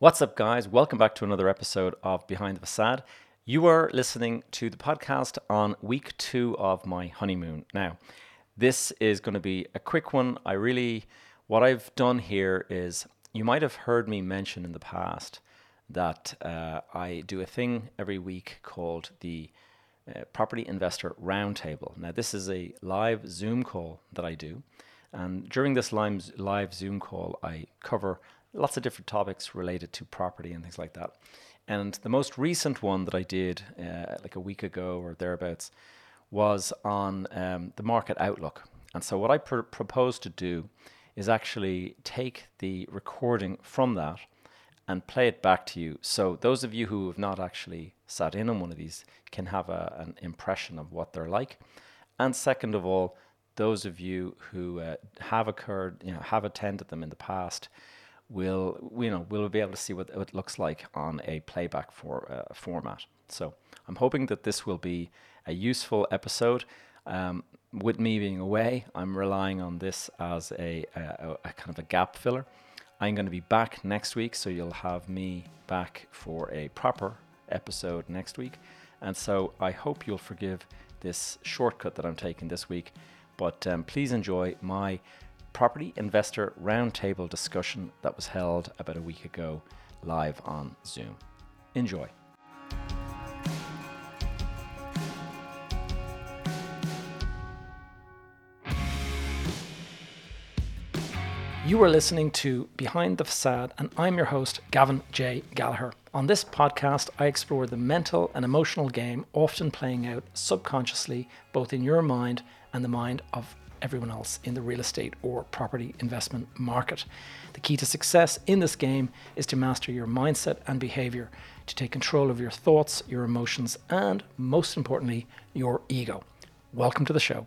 What's up, guys? Welcome back to another episode of Behind the Facade. You are listening to the podcast on week two of my honeymoon. Now, this is going to be a quick one. I really, what I've done here is you might have heard me mention in the past that uh, I do a thing every week called the uh, Property Investor Roundtable. Now, this is a live Zoom call that I do. And during this live, live Zoom call, I cover lots of different topics related to property and things like that. And the most recent one that I did uh, like a week ago or thereabouts was on um, the market outlook. And so, what I pr- propose to do is actually take the recording from that and play it back to you. So, those of you who have not actually sat in on one of these can have a, an impression of what they're like. And second of all, those of you who uh, have occurred, you know, have attended them in the past, will you know we'll be able to see what it looks like on a playback for uh, format. So I'm hoping that this will be a useful episode. Um, with me being away, I'm relying on this as a, a, a kind of a gap filler. I'm going to be back next week, so you'll have me back for a proper episode next week. And so I hope you'll forgive this shortcut that I'm taking this week. But um, please enjoy my property investor roundtable discussion that was held about a week ago live on Zoom. Enjoy. You are listening to Behind the Facade, and I'm your host, Gavin J. Gallagher. On this podcast, I explore the mental and emotional game often playing out subconsciously, both in your mind and the mind of everyone else in the real estate or property investment market. The key to success in this game is to master your mindset and behavior, to take control of your thoughts, your emotions, and most importantly, your ego. Welcome to the show.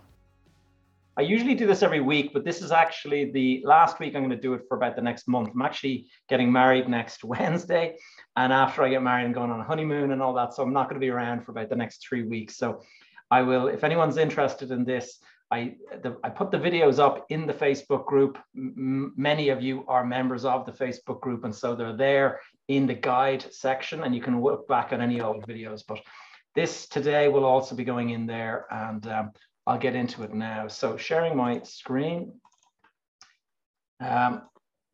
I usually do this every week, but this is actually the last week I'm going to do it for about the next month. I'm actually getting married next Wednesday. And after I get married, I'm going on a honeymoon and all that. So I'm not going to be around for about the next three weeks. So I will, if anyone's interested in this, I, the, I put the videos up in the Facebook group. M- many of you are members of the Facebook group, and so they're there in the guide section, and you can look back at any old videos. But this today will also be going in there, and um, I'll get into it now. So sharing my screen. Um,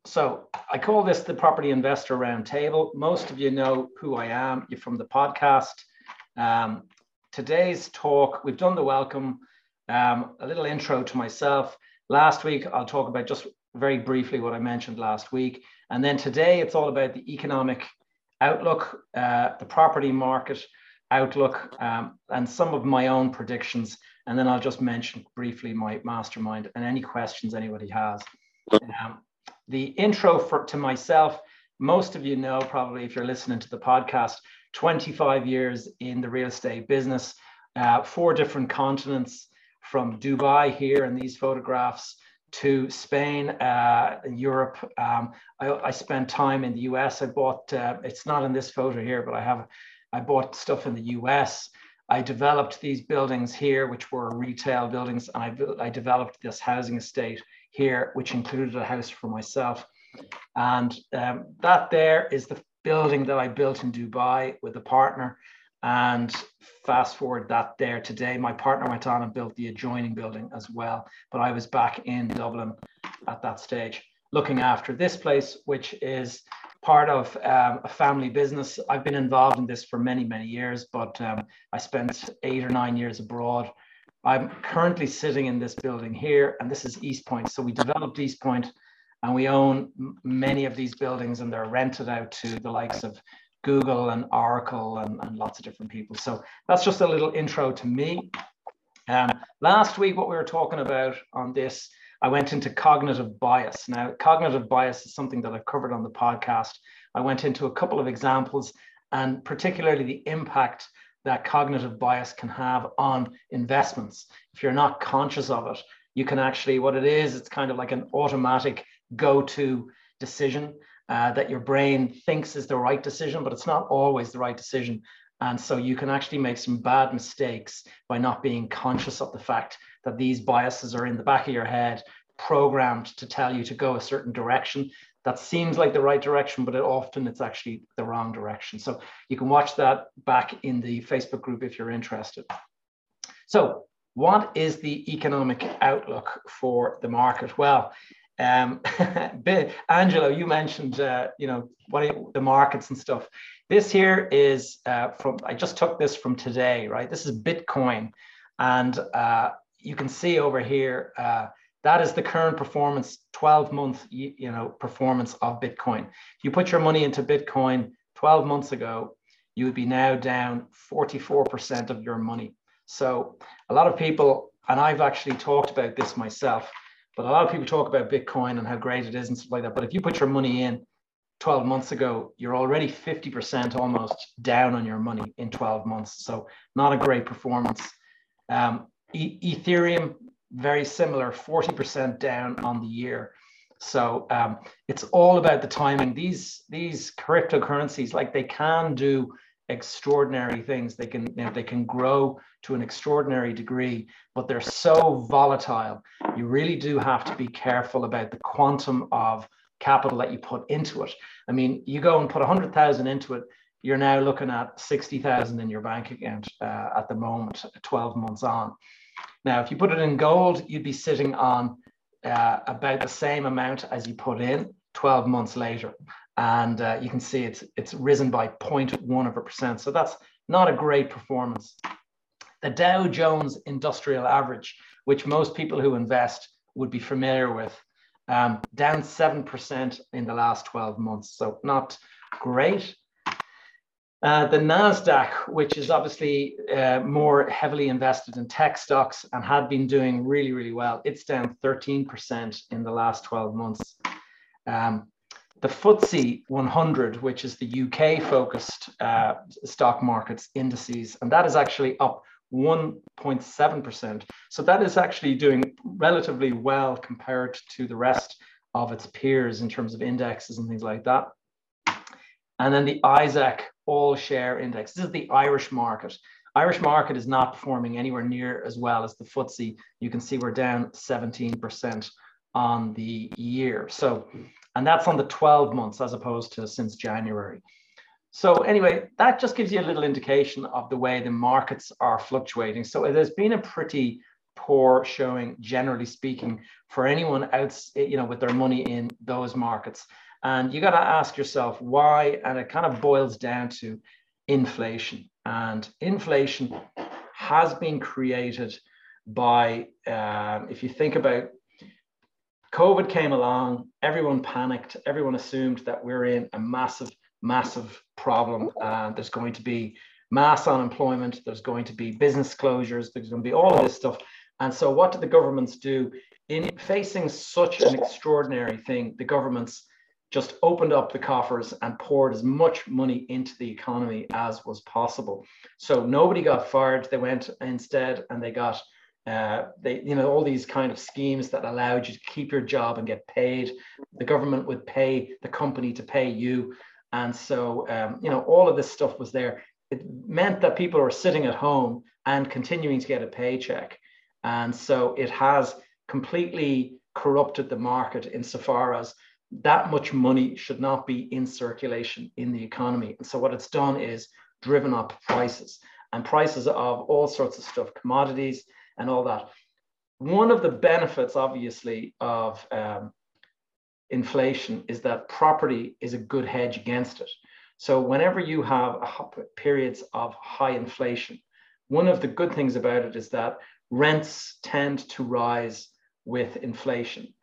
so I call this the Property Investor Roundtable. Most of you know who I am. You're from the podcast. Um, today's talk, we've done the welcome. Um, a little intro to myself. Last week, I'll talk about just very briefly what I mentioned last week. And then today, it's all about the economic outlook, uh, the property market outlook, um, and some of my own predictions. And then I'll just mention briefly my mastermind and any questions anybody has. Um, the intro for, to myself, most of you know probably if you're listening to the podcast, 25 years in the real estate business, uh, four different continents, from Dubai here in these photographs to Spain, uh, Europe. Um, I, I, spent time in the US. I bought, uh, it's not in this photo here, but I have, I bought stuff in the US. I developed these buildings here, which were retail buildings, and I, I developed this housing estate here, which included a house for myself. And um, that there is the building that I built in Dubai with a partner. And fast forward that there today, my partner went on and built the adjoining building as well. But I was back in Dublin at that stage, looking after this place, which is part of um, a family business. I've been involved in this for many, many years, but um, I spent eight or nine years abroad. I'm currently sitting in this building here, and this is East Point. So we developed East Point, and we own many of these buildings, and they're rented out to the likes of Google and Oracle and, and lots of different people. So that's just a little intro to me. Um, last week, what we were talking about on this, I went into cognitive bias. Now, cognitive bias is something that I've covered on the podcast. I went into a couple of examples and particularly the impact that cognitive bias can have on investments. If you're not conscious of it, you can actually, what it is, it's kind of like an automatic go to decision uh, that your brain thinks is the right decision, but it's not always the right decision. And so you can actually make some bad mistakes by not being conscious of the fact that these biases are in the back of your head programmed to tell you to go a certain direction that seems like the right direction, but it often it's actually the wrong direction. So you can watch that back in the Facebook group if you're interested. So what is the economic outlook for the market? Well, um, Angelo, you mentioned, uh, you know, what the markets and stuff. This here is uh, from, I just took this from today, right? This is Bitcoin. And uh, you can see over here, uh, that is the current performance, 12 month, you know, performance of Bitcoin. If you put your money into Bitcoin 12 months ago, you would be now down 44% of your money. So a lot of people, and I've actually talked about this myself, but a lot of people talk about Bitcoin and how great it is and stuff like that. But if you put your money in 12 months ago, you're already 50% almost down on your money in 12 months. So not a great performance. Um, e Ethereum, very similar, 40% down on the year. So um, it's all about the timing. These these cryptocurrencies, like they can do extraordinary things. They can you know, they can grow to an extraordinary degree, but they're so volatile. You really do have to be careful about the quantum of capital that you put into it. I mean, you go and put 100,000 into it, you're now looking at 60,000 in your bank account uh, at the moment, 12 months on. Now, if you put it in gold, you'd be sitting on uh, about the same amount as you put in 12 months later. And uh, you can see it's, it's risen by 0.1 of a percent. So that's not a great performance. The Dow Jones Industrial Average, which most people who invest would be familiar with, um, down 7% in the last 12 months. So not great. Uh, the NASDAQ, which is obviously uh, more heavily invested in tech stocks and had been doing really, really well, it's down 13% in the last 12 months. Um, the FTSE 100, which is the UK focused uh, stock markets indices, and that is actually up 1.7%. So that is actually doing relatively well compared to the rest of its peers in terms of indexes and things like that. And then the ISEQ All Share Index. This is the Irish market. Irish market is not performing anywhere near as well as the FTSE. You can see we're down 17% on the year. So, and that's on the 12 months as opposed to since January. So anyway, that just gives you a little indication of the way the markets are fluctuating. So it has been a pretty poor showing, generally speaking, for anyone else, you know, with their money in those markets. And you got to ask yourself why, and it kind of boils down to inflation. And inflation has been created by, um, if you think about COVID came along, everyone panicked, everyone assumed that we're in a massive massive problem. And uh, there's going to be mass unemployment, there's going to be business closures, there's going to be all of this stuff. And so, what do the governments do? In facing such an extraordinary thing, the governments just opened up the coffers and poured as much money into the economy as was possible. So nobody got fired. They went instead and they got uh, they, you know, all these kind of schemes that allowed you to keep your job and get paid. The government would pay the company to pay you. And so, um, you know, all of this stuff was there. It meant that people were sitting at home and continuing to get a paycheck. And so it has completely corrupted the market insofar as that much money should not be in circulation in the economy. And so what it's done is driven up prices and prices of all sorts of stuff, commodities and all that. One of the benefits, obviously, of um, inflation is that property is a good hedge against it. So whenever you have periods of high inflation, one of the good things about it is that rents tend to rise with inflation.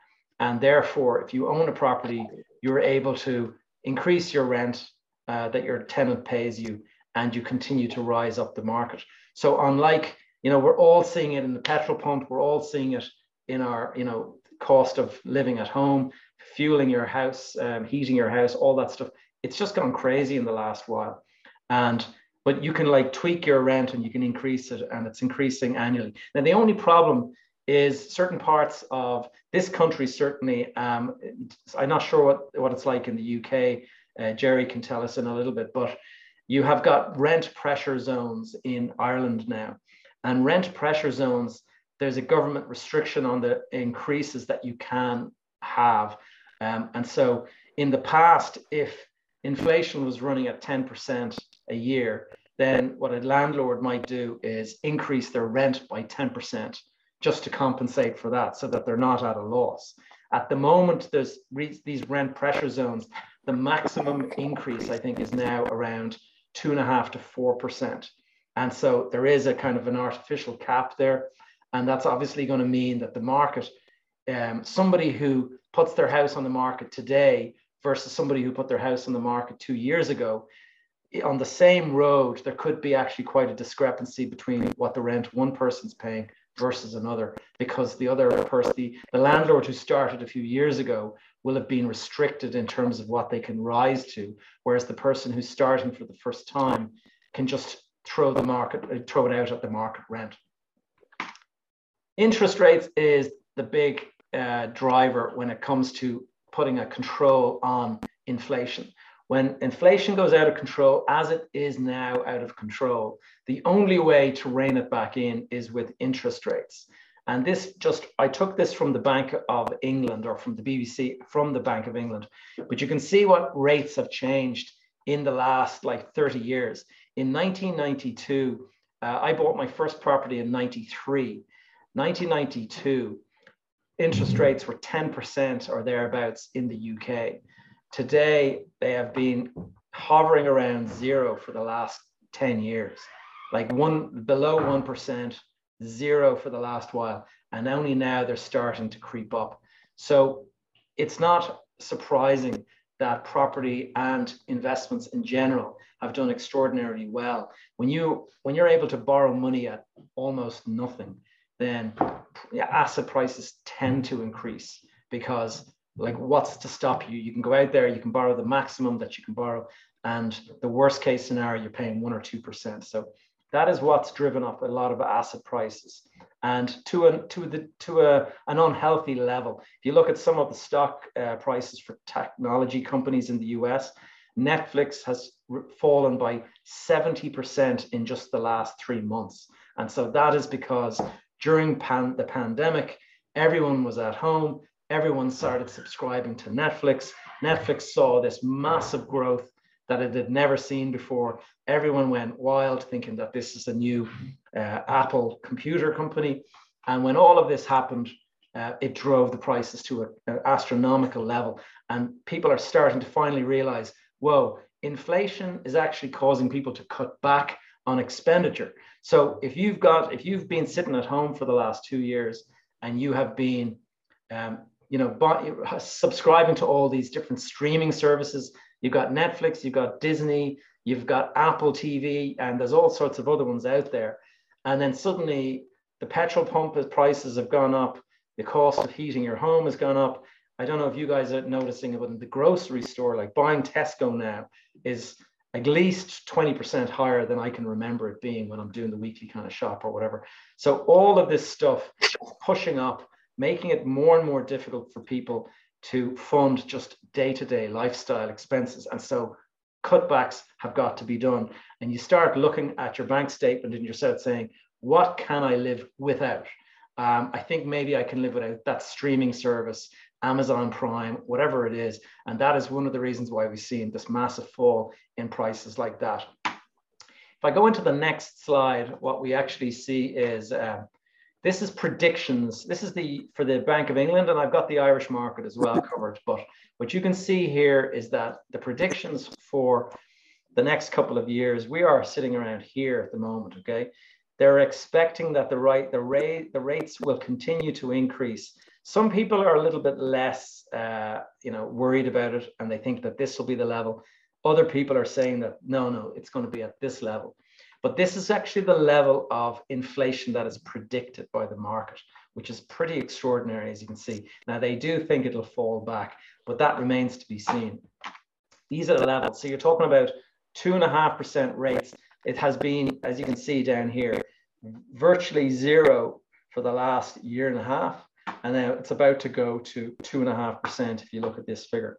And therefore, if you own a property, you're able to increase your rent uh, that your tenant pays you and you continue to rise up the market. So unlike, you know, we're all seeing it in the petrol pump, we're all seeing it in our, you know, cost of living at home fueling your house, um, heating your house, all that stuff. It's just gone crazy in the last while. And but you can like tweak your rent and you can increase it and it's increasing annually. Now the only problem is certain parts of this country certainly um, i'm not sure what, what it's like in the uk uh, jerry can tell us in a little bit but you have got rent pressure zones in ireland now and rent pressure zones there's a government restriction on the increases that you can have. Um, and so in the past, if inflation was running at 10% a year, then what a landlord might do is increase their rent by 10% just to compensate for that so that they're not at a loss. At the moment, there's these rent pressure zones. The maximum increase, I think, is now around two and a half to four percent. And so there is a kind of an artificial cap there. And that's obviously going to mean that the market, um, somebody who puts their house on the market today versus somebody who put their house on the market two years ago, on the same road, there could be actually quite a discrepancy between what the rent one person's paying versus another, because the other person, the, the landlord who started a few years ago, will have been restricted in terms of what they can rise to, whereas the person who's starting for the first time can just throw the market, uh, throw it out at the market rent. Interest rates is the big uh, driver when it comes to putting a control on inflation. When inflation goes out of control, as it is now out of control, the only way to rein it back in is with interest rates. And this just, I took this from the Bank of England or from the BBC, from the Bank of England, but you can see what rates have changed in the last like 30 years. In 1992, uh, I bought my first property in 93. 1992, interest rates were 10% or thereabouts in the UK. Today, they have been hovering around zero for the last 10 years, like one below 1%, zero for the last while. And only now they're starting to creep up. So it's not surprising that property and investments in general have done extraordinarily well. When you when you're able to borrow money at almost nothing, then asset prices tend to increase because like what's to stop you? You can go out there, you can borrow the maximum that you can borrow, and the worst case scenario, you're paying one or two percent. So that is what's driven up a lot of asset prices, and to a to the to a an unhealthy level. If you look at some of the stock uh, prices for technology companies in the U.S., Netflix has fallen by 70% in just the last three months. And so that is because during pan the pandemic, everyone was at home, everyone started subscribing to Netflix. Netflix saw this massive growth that it had never seen before. Everyone went wild thinking that this is a new uh, Apple computer company. And when all of this happened, uh, it drove the prices to an astronomical level. And people are starting to finally realize, whoa, inflation is actually causing people to cut back on expenditure. So if you've got, if you've been sitting at home for the last two years and you have been um, you know, buy, subscribing to all these different streaming services. You've got Netflix, you've got Disney, you've got Apple TV, and there's all sorts of other ones out there. And then suddenly the petrol pump prices have gone up, the cost of heating your home has gone up. I don't know if you guys are noticing it, but in the grocery store, like buying Tesco now is at least 20% higher than I can remember it being when I'm doing the weekly kind of shop or whatever. So all of this stuff is pushing up making it more and more difficult for people to fund just day-to-day lifestyle expenses. And so cutbacks have got to be done. And you start looking at your bank statement and yourself saying, what can I live without? Um, I think maybe I can live without that streaming service, Amazon Prime, whatever it is. And that is one of the reasons why we've seen this massive fall in prices like that. If I go into the next slide, what we actually see is um, this is predictions. This is the for the Bank of England, and I've got the Irish market as well covered. But what you can see here is that the predictions for the next couple of years, we are sitting around here at the moment. Okay, they're expecting that the right the rate the rates will continue to increase. Some people are a little bit less, uh, you know, worried about it, and they think that this will be the level. Other people are saying that no, no, it's going to be at this level. But this is actually the level of inflation that is predicted by the market, which is pretty extraordinary, as you can see. Now, they do think it'll fall back, but that remains to be seen. These are the levels. So you're talking about two and a half percent rates. It has been, as you can see down here, virtually zero for the last year and a half. And now it's about to go to two and a half percent if you look at this figure.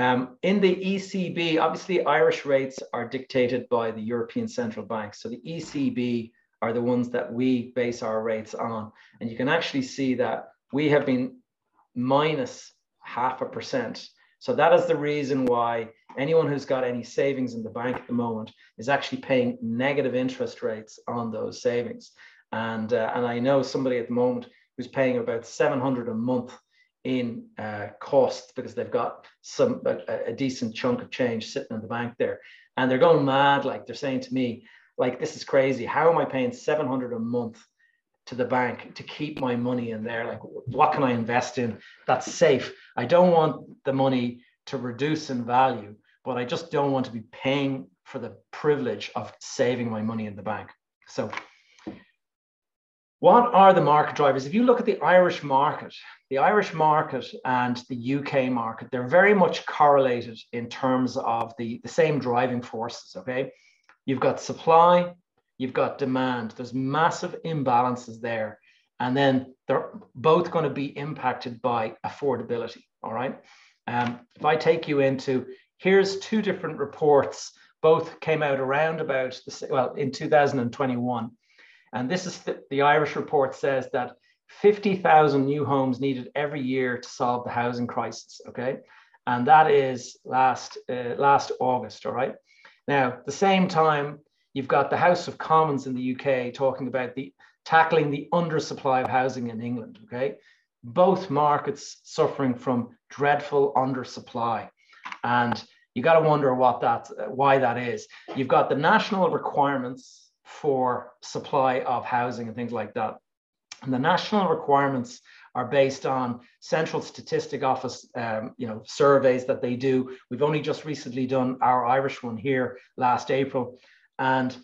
Um, in the ECB, obviously Irish rates are dictated by the European Central Bank. So the ECB are the ones that we base our rates on. And you can actually see that we have been minus half a percent. So that is the reason why anyone who's got any savings in the bank at the moment is actually paying negative interest rates on those savings. And, uh, and I know somebody at the moment who's paying about 700 a month in uh, costs because they've got some a, a, decent chunk of change sitting in the bank there. And they're going mad like they're saying to me like this is crazy. How am i paying 700 a month to the bank to keep my money in there? Like what can i invest in that's safe? I don't want the money to reduce in value but i just don't want to be paying for the privilege of saving my money in the bank. So what are the market drivers? If you look at the Irish market, the Irish market and the UK market, they're very much correlated in terms of the, the same driving forces. Okay. You've got supply, you've got demand. There's massive imbalances there. And then they're both going to be impacted by affordability. All right. Um, if I take you into here's two different reports, both came out around about the, well in 2021 and this is the, the Irish report says that 50,000 new homes needed every year to solve the housing crisis. Okay. And that is last, uh, last August. All right. Now, at the same time, you've got the House of Commons in the UK talking about the tackling the undersupply of housing in England. Okay. Both markets suffering from dreadful undersupply. And you got to wonder what that, why that is. You've got the national requirements for supply of housing and things like that. And the national requirements are based on Central Statistic Office, um, you know, surveys that they do. We've only just recently done our Irish one here last April, and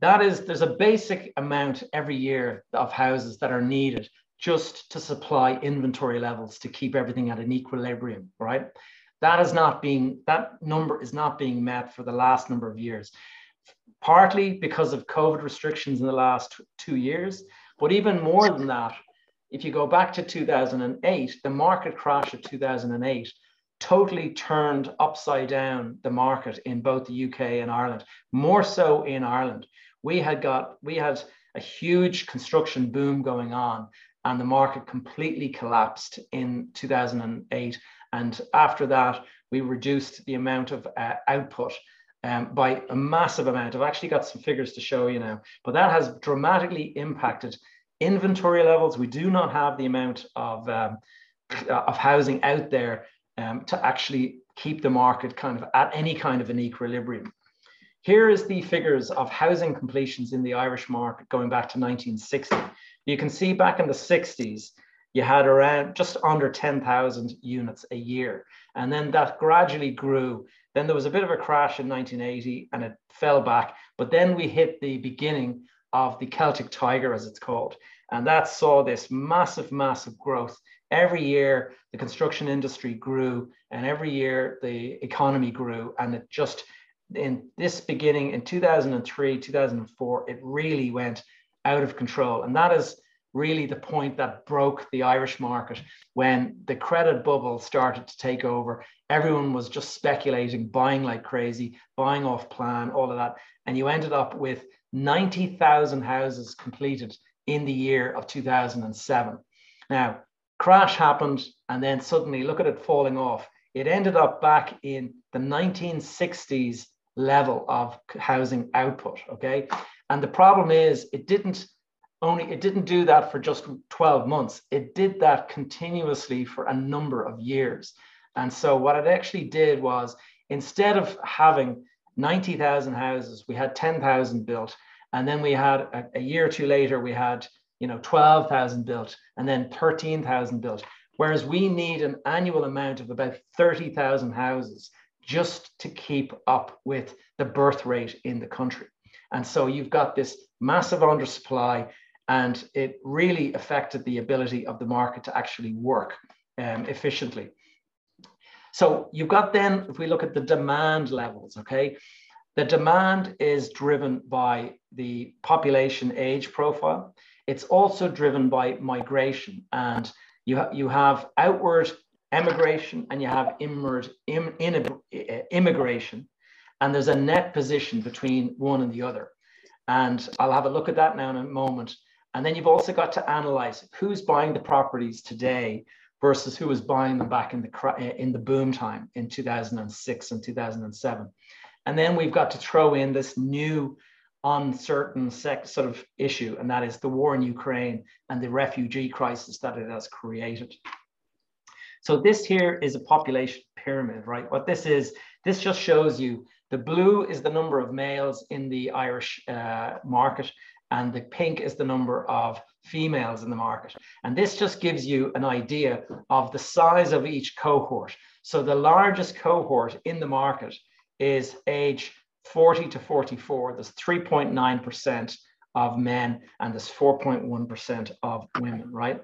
that is there's a basic amount every year of houses that are needed just to supply inventory levels to keep everything at an equilibrium, right? That is not being that number is not being met for the last number of years partly because of COVID restrictions in the last two years. But even more than that, if you go back to 2008, the market crash of 2008 totally turned upside down the market in both the UK and Ireland, more so in Ireland. We had got, we had a huge construction boom going on and the market completely collapsed in 2008. And after that, we reduced the amount of uh, output um, by a massive amount. I've actually got some figures to show you now, but that has dramatically impacted inventory levels. We do not have the amount of, um, of housing out there um, to actually keep the market kind of at any kind of an equilibrium. Here is the figures of housing completions in the Irish market going back to 1960. You can see back in the 60s, you had around just under 10,000 units a year. And then that gradually grew then there was a bit of a crash in 1980 and it fell back. But then we hit the beginning of the Celtic Tiger, as it's called. And that saw this massive, massive growth. Every year, the construction industry grew, and every year, the economy grew. And it just, in this beginning in 2003, 2004, it really went out of control. And that is really the point that broke the Irish market when the credit bubble started to take over. Everyone was just speculating, buying like crazy, buying off plan, all of that. And you ended up with 90,000 houses completed in the year of 2007. Now, crash happened, and then suddenly look at it falling off. It ended up back in the 1960s level of housing output. Okay. And the problem is, it didn't only it didn't do that for just 12 months. It did that continuously for a number of years. And so what it actually did was instead of having 90,000 houses we had 10,000 built and then we had a, a, year or two later we had you know 12,000 built and then 13,000 built. Whereas we need an annual amount of about 30,000 houses just to keep up with the birth rate in the country. And so you've got this massive undersupply and it really affected the ability of the market to actually work um, efficiently. So you've got then, if we look at the demand levels, okay, the demand is driven by the population age profile. It's also driven by migration, and you, ha- you have outward emigration and you have inward Im- immigration, and there's a net position between one and the other. And I'll have a look at that now in a moment. And then you've also got to analyze who's buying the properties today versus who was buying them back in the in the boom time in 2006 and 2007. And then we've got to throw in this new uncertain sort of issue, and that is the war in Ukraine and the refugee crisis that it has created. So this here is a population pyramid, right? What this is, this just shows you the blue is the number of males in the Irish uh, market, and the pink is the number of females in the market. And this just gives you an idea of the size of each cohort. So the largest cohort in the market is age 40 to 44. There's 3.9% of men and there's 4.1% of women, right?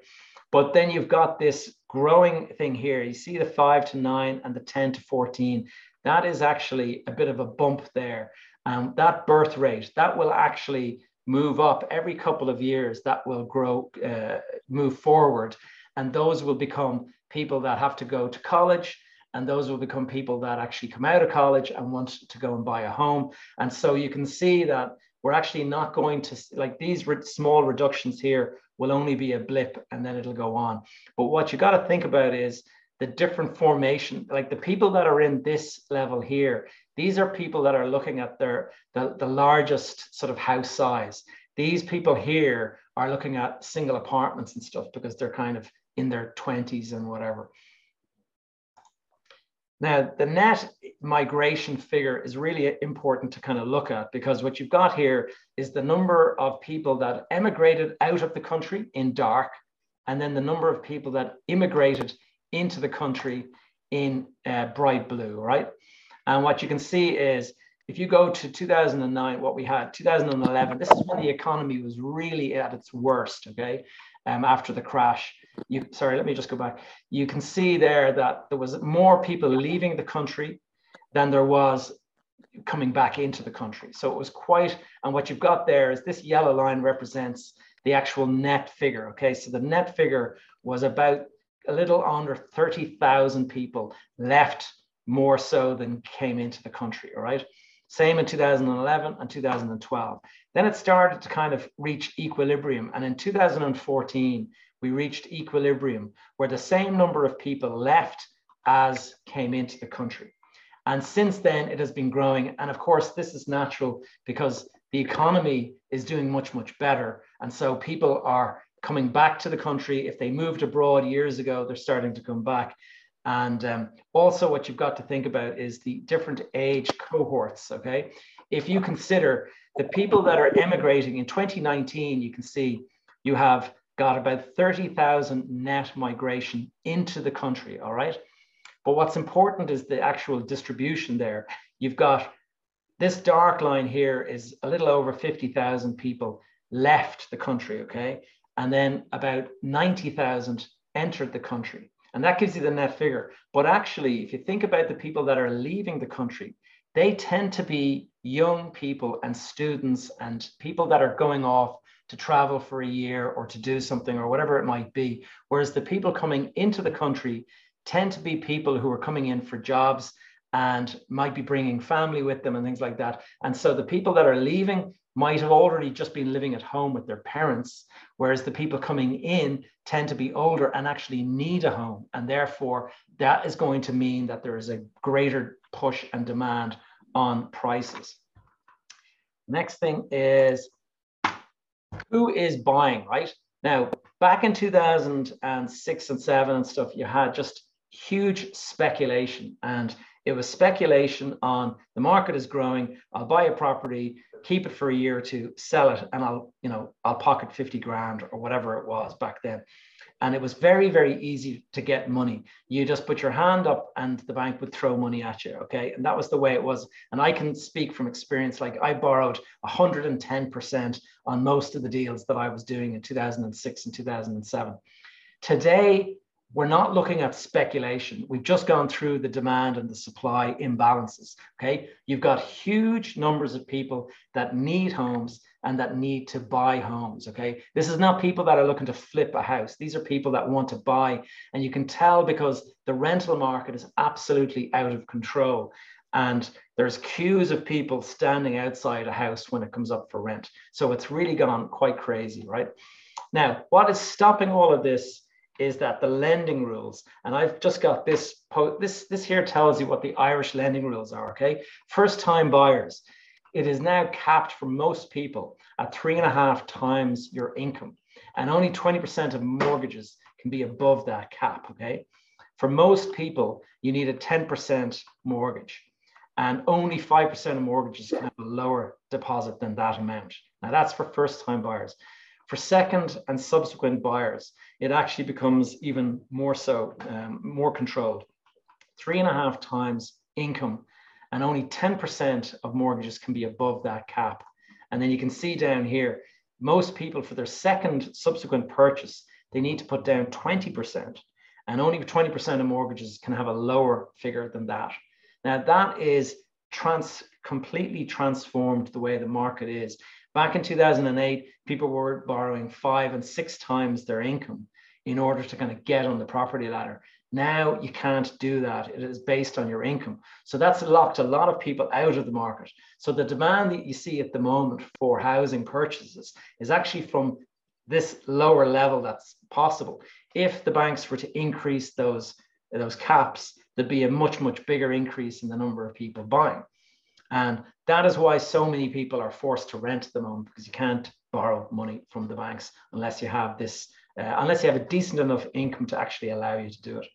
But then you've got this growing thing here. You see the 5 to 9 and the 10 to 14. That is actually a bit of a bump there. Um, that birth rate, that will actually move up every couple of years that will grow uh, move forward. And those will become people that have to go to college and those will become people that actually come out of college and want to go and buy a home. And so you can see that we're actually not going to like these re- small reductions here will only be a blip and then it'll go on. But what you got to think about is the different formation like the people that are in this level here these are people that are looking at their the, the largest sort of house size. These people here are looking at single apartments and stuff because they're kind of in their 20s and whatever. Now, the net migration figure is really important to kind of look at because what you've got here is the number of people that emigrated out of the country in dark, and then the number of people that immigrated into the country in uh, bright blue, right? And what you can see is if you go to 2009, what we had, 2011, this is when the economy was really at its worst, okay, um, after the crash. You, sorry, let me just go back. You can see there that there was more people leaving the country than there was coming back into the country. So it was quite, and what you've got there is this yellow line represents the actual net figure, okay? So the net figure was about a little under 30,000 people left more so than came into the country, all right? Same in 2011 and 2012. Then it started to kind of reach equilibrium. And in 2014, we reached equilibrium where the same number of people left as came into the country. And since then, it has been growing. And of course, this is natural because the economy is doing much, much better. And so people are coming back to the country. If they moved abroad years ago, they're starting to come back. And um, also, what you've got to think about is the different age cohorts. Okay. If you consider the people that are emigrating in 2019, you can see you have got about 30,000 net migration into the country. All right. But what's important is the actual distribution there. You've got this dark line here is a little over 50,000 people left the country. Okay. And then about 90,000 entered the country. And that gives you the net figure. But actually, if you think about the people that are leaving the country, they tend to be young people and students and people that are going off to travel for a year or to do something or whatever it might be. Whereas the people coming into the country tend to be people who are coming in for jobs and might be bringing family with them and things like that. And so the people that are leaving might have already just been living at home with their parents, whereas the people coming in tend to be older and actually need a home. And therefore, that is going to mean that there is a greater push and demand on prices. Next thing is who is buying, right? Now, back in 2006 and seven and stuff, you had just huge speculation and it was speculation on the market is growing. I'll buy a property, keep it for a year or two, sell it, and I'll, you know, I'll pocket 50 grand or whatever it was back then. And it was very, very easy to get money. You just put your hand up and the bank would throw money at you. Okay. And that was the way it was. And I can speak from experience. Like I borrowed 110% on most of the deals that I was doing in 2006 and 2007. Today, we're not looking at speculation. We've just gone through the demand and the supply imbalances. Okay. You've got huge numbers of people that need homes and that need to buy homes. Okay. This is not people that are looking to flip a house. These are people that want to buy. And you can tell because the rental market is absolutely out of control. And there's queues of people standing outside a house when it comes up for rent. So it's really gone quite crazy, right? Now, what is stopping all of this is that the lending rules, and I've just got this, this, this here tells you what the Irish lending rules are, okay? First time buyers, it is now capped for most people at three and a half times your income. And only 20% of mortgages can be above that cap, okay? For most people, you need a 10% mortgage and only 5% of mortgages can have a lower deposit than that amount. Now that's for first time buyers. For second and subsequent buyers, it actually becomes even more so, um, more controlled. Three and a half times income and only 10% of mortgages can be above that cap. And then you can see down here, most people for their second subsequent purchase, they need to put down 20% and only 20% of mortgages can have a lower figure than that. Now that is trans completely transformed the way the market is. Back in 2008, people were borrowing five and six times their income in order to kind of get on the property ladder. Now you can't do that. It is based on your income. So that's locked a lot of people out of the market. So the demand that you see at the moment for housing purchases is actually from this lower level that's possible. If the banks were to increase those, those caps, there'd be a much, much bigger increase in the number of people buying. And that is why so many people are forced to rent at the moment because you can't borrow money from the banks unless you have this, uh, unless you have a decent enough income to actually allow you to do it.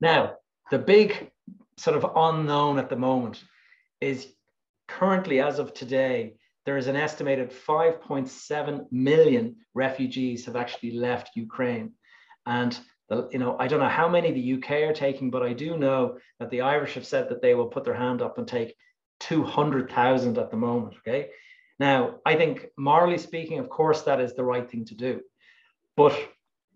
Now, the big sort of unknown at the moment is currently, as of today, there is an estimated 5.7 million refugees have actually left Ukraine. And you know, I don't know how many the UK are taking, but I do know that the Irish have said that they will put their hand up and take 200,000 at the moment. Okay. Now, I think morally speaking, of course, that is the right thing to do. But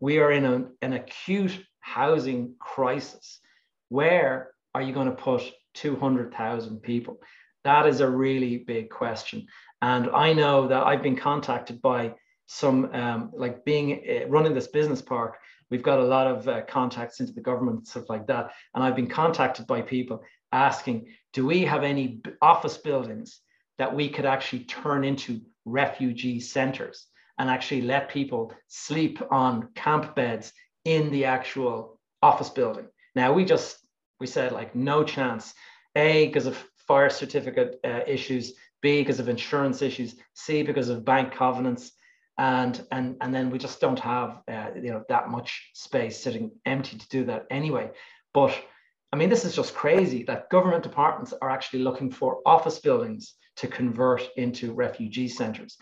we are in an acute housing crisis. Where are you going to put 200,000 people? That is a really big question. And I know that I've been contacted by some, um, like being uh, running this business park, we've got a lot of uh, contacts into the government, and stuff like that. And I've been contacted by people asking, do we have any office buildings that we could actually turn into refugee centers and actually let people sleep on camp beds in the actual office building? Now, we just, we said like no chance. A, because of fire certificate uh, issues, B, because of insurance issues, C, because of bank covenants, and and and then we just don't have uh, you know that much space sitting empty to do that anyway. But i mean this is just crazy that government departments are actually looking for office buildings to convert into refugee centers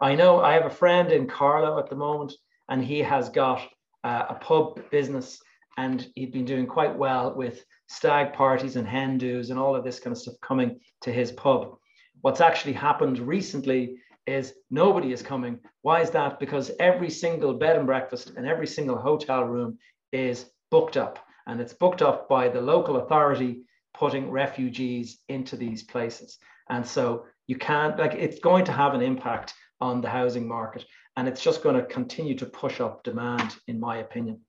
i know i have a friend in carlow at the moment and he has got uh, a pub business and he'd been doing quite well with stag parties and hen do's and all of this kind of stuff coming to his pub. What's actually happened recently is nobody is coming. Why is that? Because every single bed and breakfast and every single hotel room is booked up, and it's booked up by the local authority putting refugees into these places. And so you can't, like, it's going to have an impact on the housing market, and it's just going to continue to push up demand, in my opinion.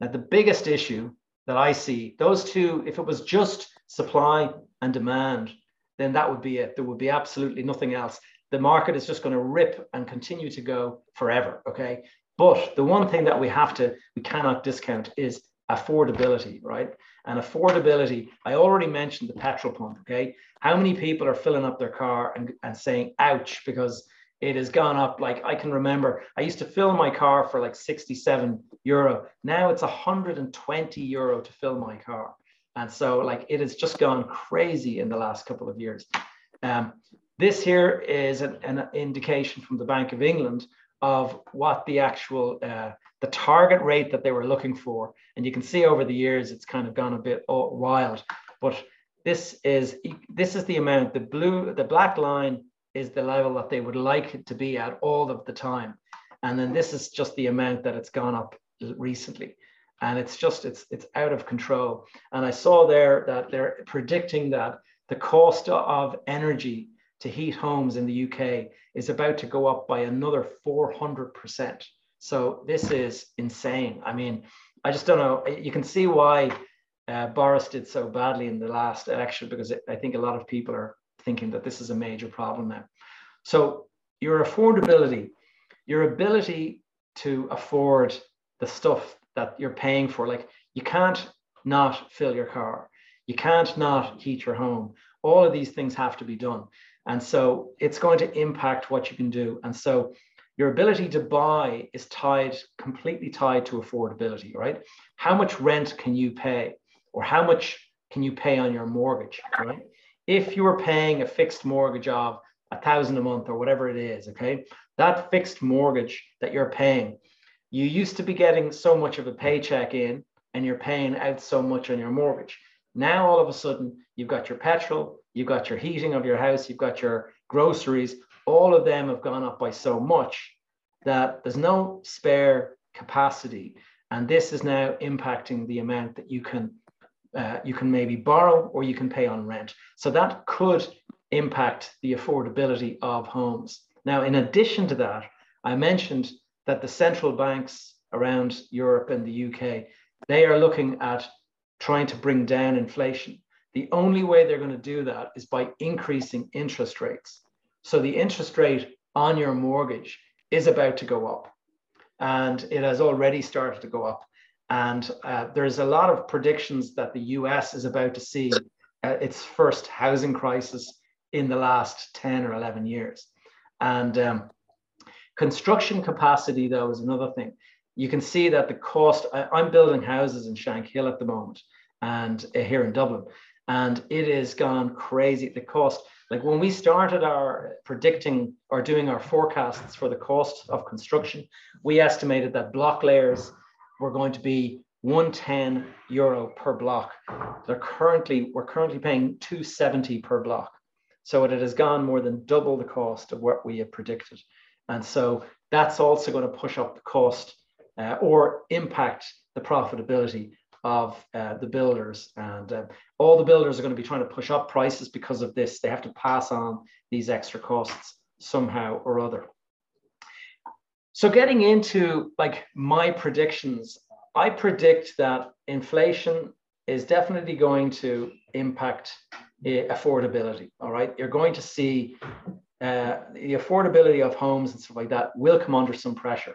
Now, the biggest issue that I see, those two, if it was just supply and demand, then that would be it. There would be absolutely nothing else the market is just going to rip and continue to go forever. Okay. But the one thing that we have to, we cannot discount is affordability, right? And affordability, I already mentioned the petrol pump. Okay. How many people are filling up their car and, and saying, ouch, because it has gone up. Like I can remember, I used to fill my car for like 67 euro. Now it's 120 euro to fill my car. And so, like, it has just gone crazy in the last couple of years. Um, this here is an, an, indication from the Bank of England of what the actual uh, the target rate that they were looking for, and you can see over the years it's kind of gone a bit wild. But this is this is the amount. The blue, the black line is the level that they would like it to be at all of the time, and then this is just the amount that it's gone up recently and it's just it's it's out of control and i saw there that they're predicting that the cost of energy to heat homes in the UK is about to go up by another 400%. So this is insane. I mean, I just don't know. You can see why uh, Boris did so badly in the last election because it, I think a lot of people are thinking that this is a major problem now. So your affordability, your ability to afford the stuff that you're paying for, like you can't not fill your car, you can't not heat your home. All of these things have to be done. And so it's going to impact what you can do. And so your ability to buy is tied, completely tied to affordability, right? How much rent can you pay? Or how much can you pay on your mortgage, right? If you are paying a fixed mortgage of a thousand a month or whatever it is, okay, that fixed mortgage that you're paying, you used to be getting so much of a paycheck in and you're paying out so much on your mortgage. Now all of a sudden you've got your petrol, you've got your heating of your house, you've got your groceries, all of them have gone up by so much that there's no spare capacity. And this is now impacting the amount that you can uh, you can maybe borrow or you can pay on rent. So that could impact the affordability of homes. Now, in addition to that, I mentioned that the central banks around Europe and the UK, they are looking at trying to bring down inflation. The only way they're going to do that is by increasing interest rates. So the interest rate on your mortgage is about to go up. And it has already started to go up. And uh, there's a lot of predictions that the US is about to see uh, its first housing crisis in the last 10 or 11 years. And um, construction capacity, though, is another thing. You can see that the cost, I, am building houses in Shankill at the moment and uh, here in Dublin, and it has gone crazy. The cost, like when we started our predicting or doing our forecasts for the cost of construction, we estimated that block layers were going to be 110 euro per block. They're currently, we're currently paying 270 per block. So it has gone more than double the cost of what we had predicted. And so that's also going to push up the cost uh, or impact the profitability of uh, the builders. And uh, all the builders are going to be trying to push up prices because of this. They have to pass on these extra costs somehow or other. So getting into like my predictions, I predict that inflation is definitely going to impact uh, affordability. All right, you're going to see uh, the affordability of homes and stuff like that will come under some pressure,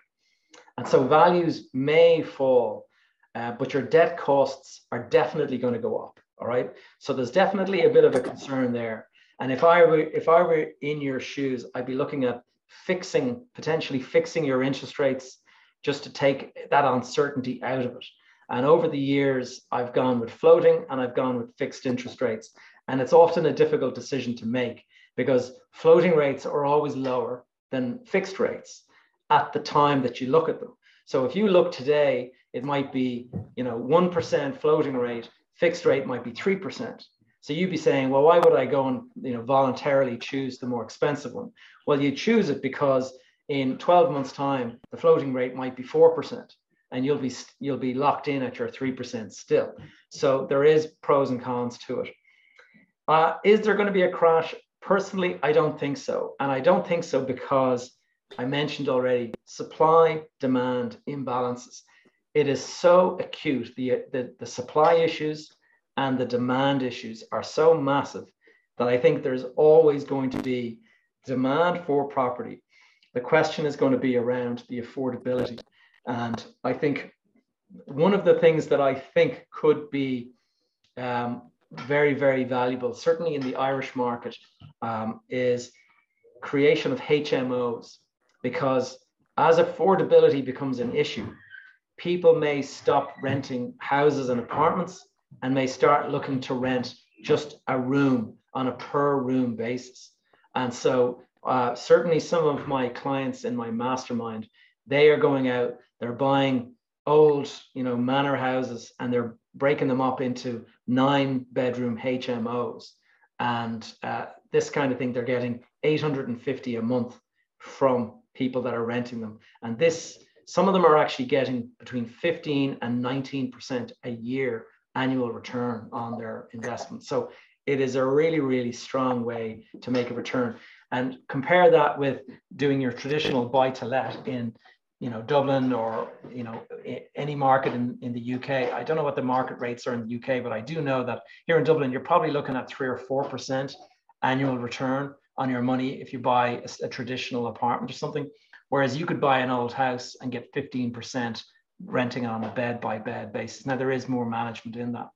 and so values may fall uh, but your debt costs are definitely going to go up. All right. So there's definitely a bit of a concern there. And if I were if I were in your shoes, I'd be looking at fixing potentially fixing your interest rates just to take that uncertainty out of it. And over the years, I've gone with floating and I've gone with fixed interest rates. And it's often a difficult decision to make because floating rates are always lower than fixed rates at the time that you look at them. So if you look today, it might be, you know, 1% floating rate, fixed rate might be 3%. So you'd be saying, well, why would I go and, you know, voluntarily choose the more expensive one? Well, you choose it because in 12 months time, the floating rate might be 4% and you'll be, you'll be locked in at your 3% still. So there is pros and cons to it. Uh, is there going to be a crash? Personally, I don't think so. And I don't think so because I mentioned already supply demand imbalances it is so acute. The, the, the supply issues and the demand issues are so massive that I think there's always going to be demand for property. The question is going to be around the affordability. And I think one of the things that I think could be um, very, very valuable, certainly in the Irish market, um, is creation of HMOs. Because as affordability becomes an issue, people may stop renting houses and apartments and may start looking to rent just a room on a per room basis. And so, uh, certainly, some of my clients in my mastermind, they are going out, they're buying old, you know, manor houses and they're breaking them up into nine bedroom HMOs. And uh, this kind of thing, they're getting 850 a month from people that are renting them. And this some of them are actually getting between 15 and 19% a year annual return on their investment. So it is a really, really strong way to make a return. And compare that with doing your traditional buy to let in you know Dublin or you know any market in, in the UK. I don't know what the market rates are in the UK, but I do know that here in Dublin you're probably looking at three or four percent annual return on your money if you buy a, a, traditional apartment or something. Whereas you could buy an old house and get 15% renting on a bed by bed basis. Now there is more management in that.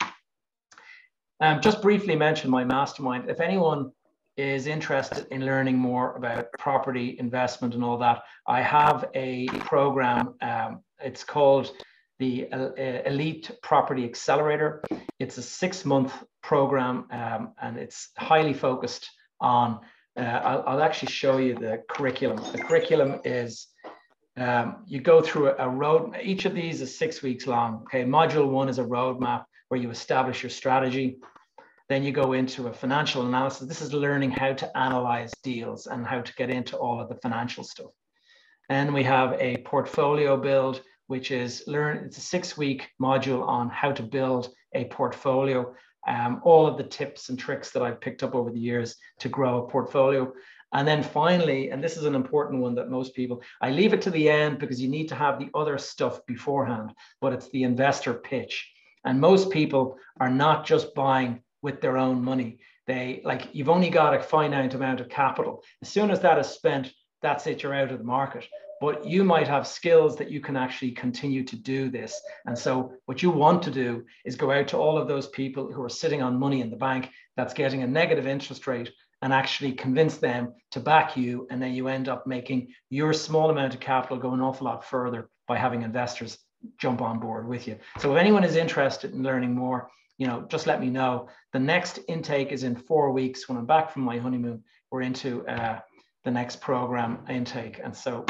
Um, just briefly mention my mastermind. If anyone is interested in learning more about property investment and all that, I have a program. Um, it's called the uh, Elite Property Accelerator. It's a six month program um, and it's highly focused on. Uh, I'll, I'll, actually show you the curriculum. The curriculum is um, you go through a, a road, each of these is six weeks long. Okay, module one is a roadmap where you establish your strategy. Then you go into a financial analysis. This is learning how to analyze deals and how to get into all of the financial stuff. And we have a portfolio build, which is learn. It's a six-week module on how to build a portfolio. Um, all of the tips and tricks that I've picked up over the years to grow a portfolio. And then finally, and this is an important one that most people, I leave it to the end because you need to have the other stuff beforehand, but it's the investor pitch. And most people are not just buying with their own money. They like you've only got a finite amount of capital. As soon as that is spent, that's it, you're out of the market. But you might have skills that you can actually continue to do this. And so, what you want to do is go out to all of those people who are sitting on money in the bank that's getting a negative interest rate and actually convince them to back you. And then you end up making your small amount of capital go an awful lot further by having investors jump on board with you. So, if anyone is interested in learning more, you know, just let me know. The next intake is in four weeks. When I'm back from my honeymoon, we're into uh, the next program intake. And so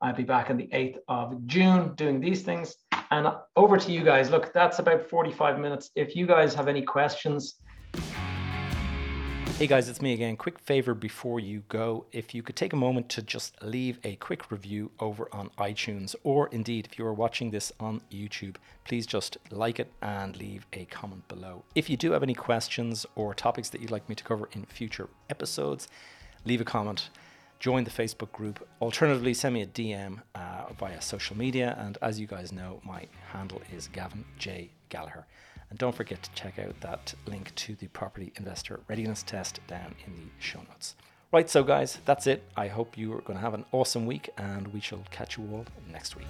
I'll be back on the 8th of June doing these things. And over to you guys. Look, that's about 45 minutes. If you guys have any questions, Hey guys, it's me again. Quick favor before you go. If you could take a moment to just leave a quick review over on iTunes, or indeed, if you are watching this on YouTube, please just like it and leave a comment below. If you do have any questions or topics that you'd like me to cover in future episodes, leave a comment. Join the Facebook group. Alternatively, send me a DM uh, via social media. And as you guys know, my handle is Gavin J. Gallagher. And don't forget to check out that link to the property investor readiness test down in the show notes. Right, so guys, that's it. I hope you are going to have an awesome week, and we shall catch you all next week.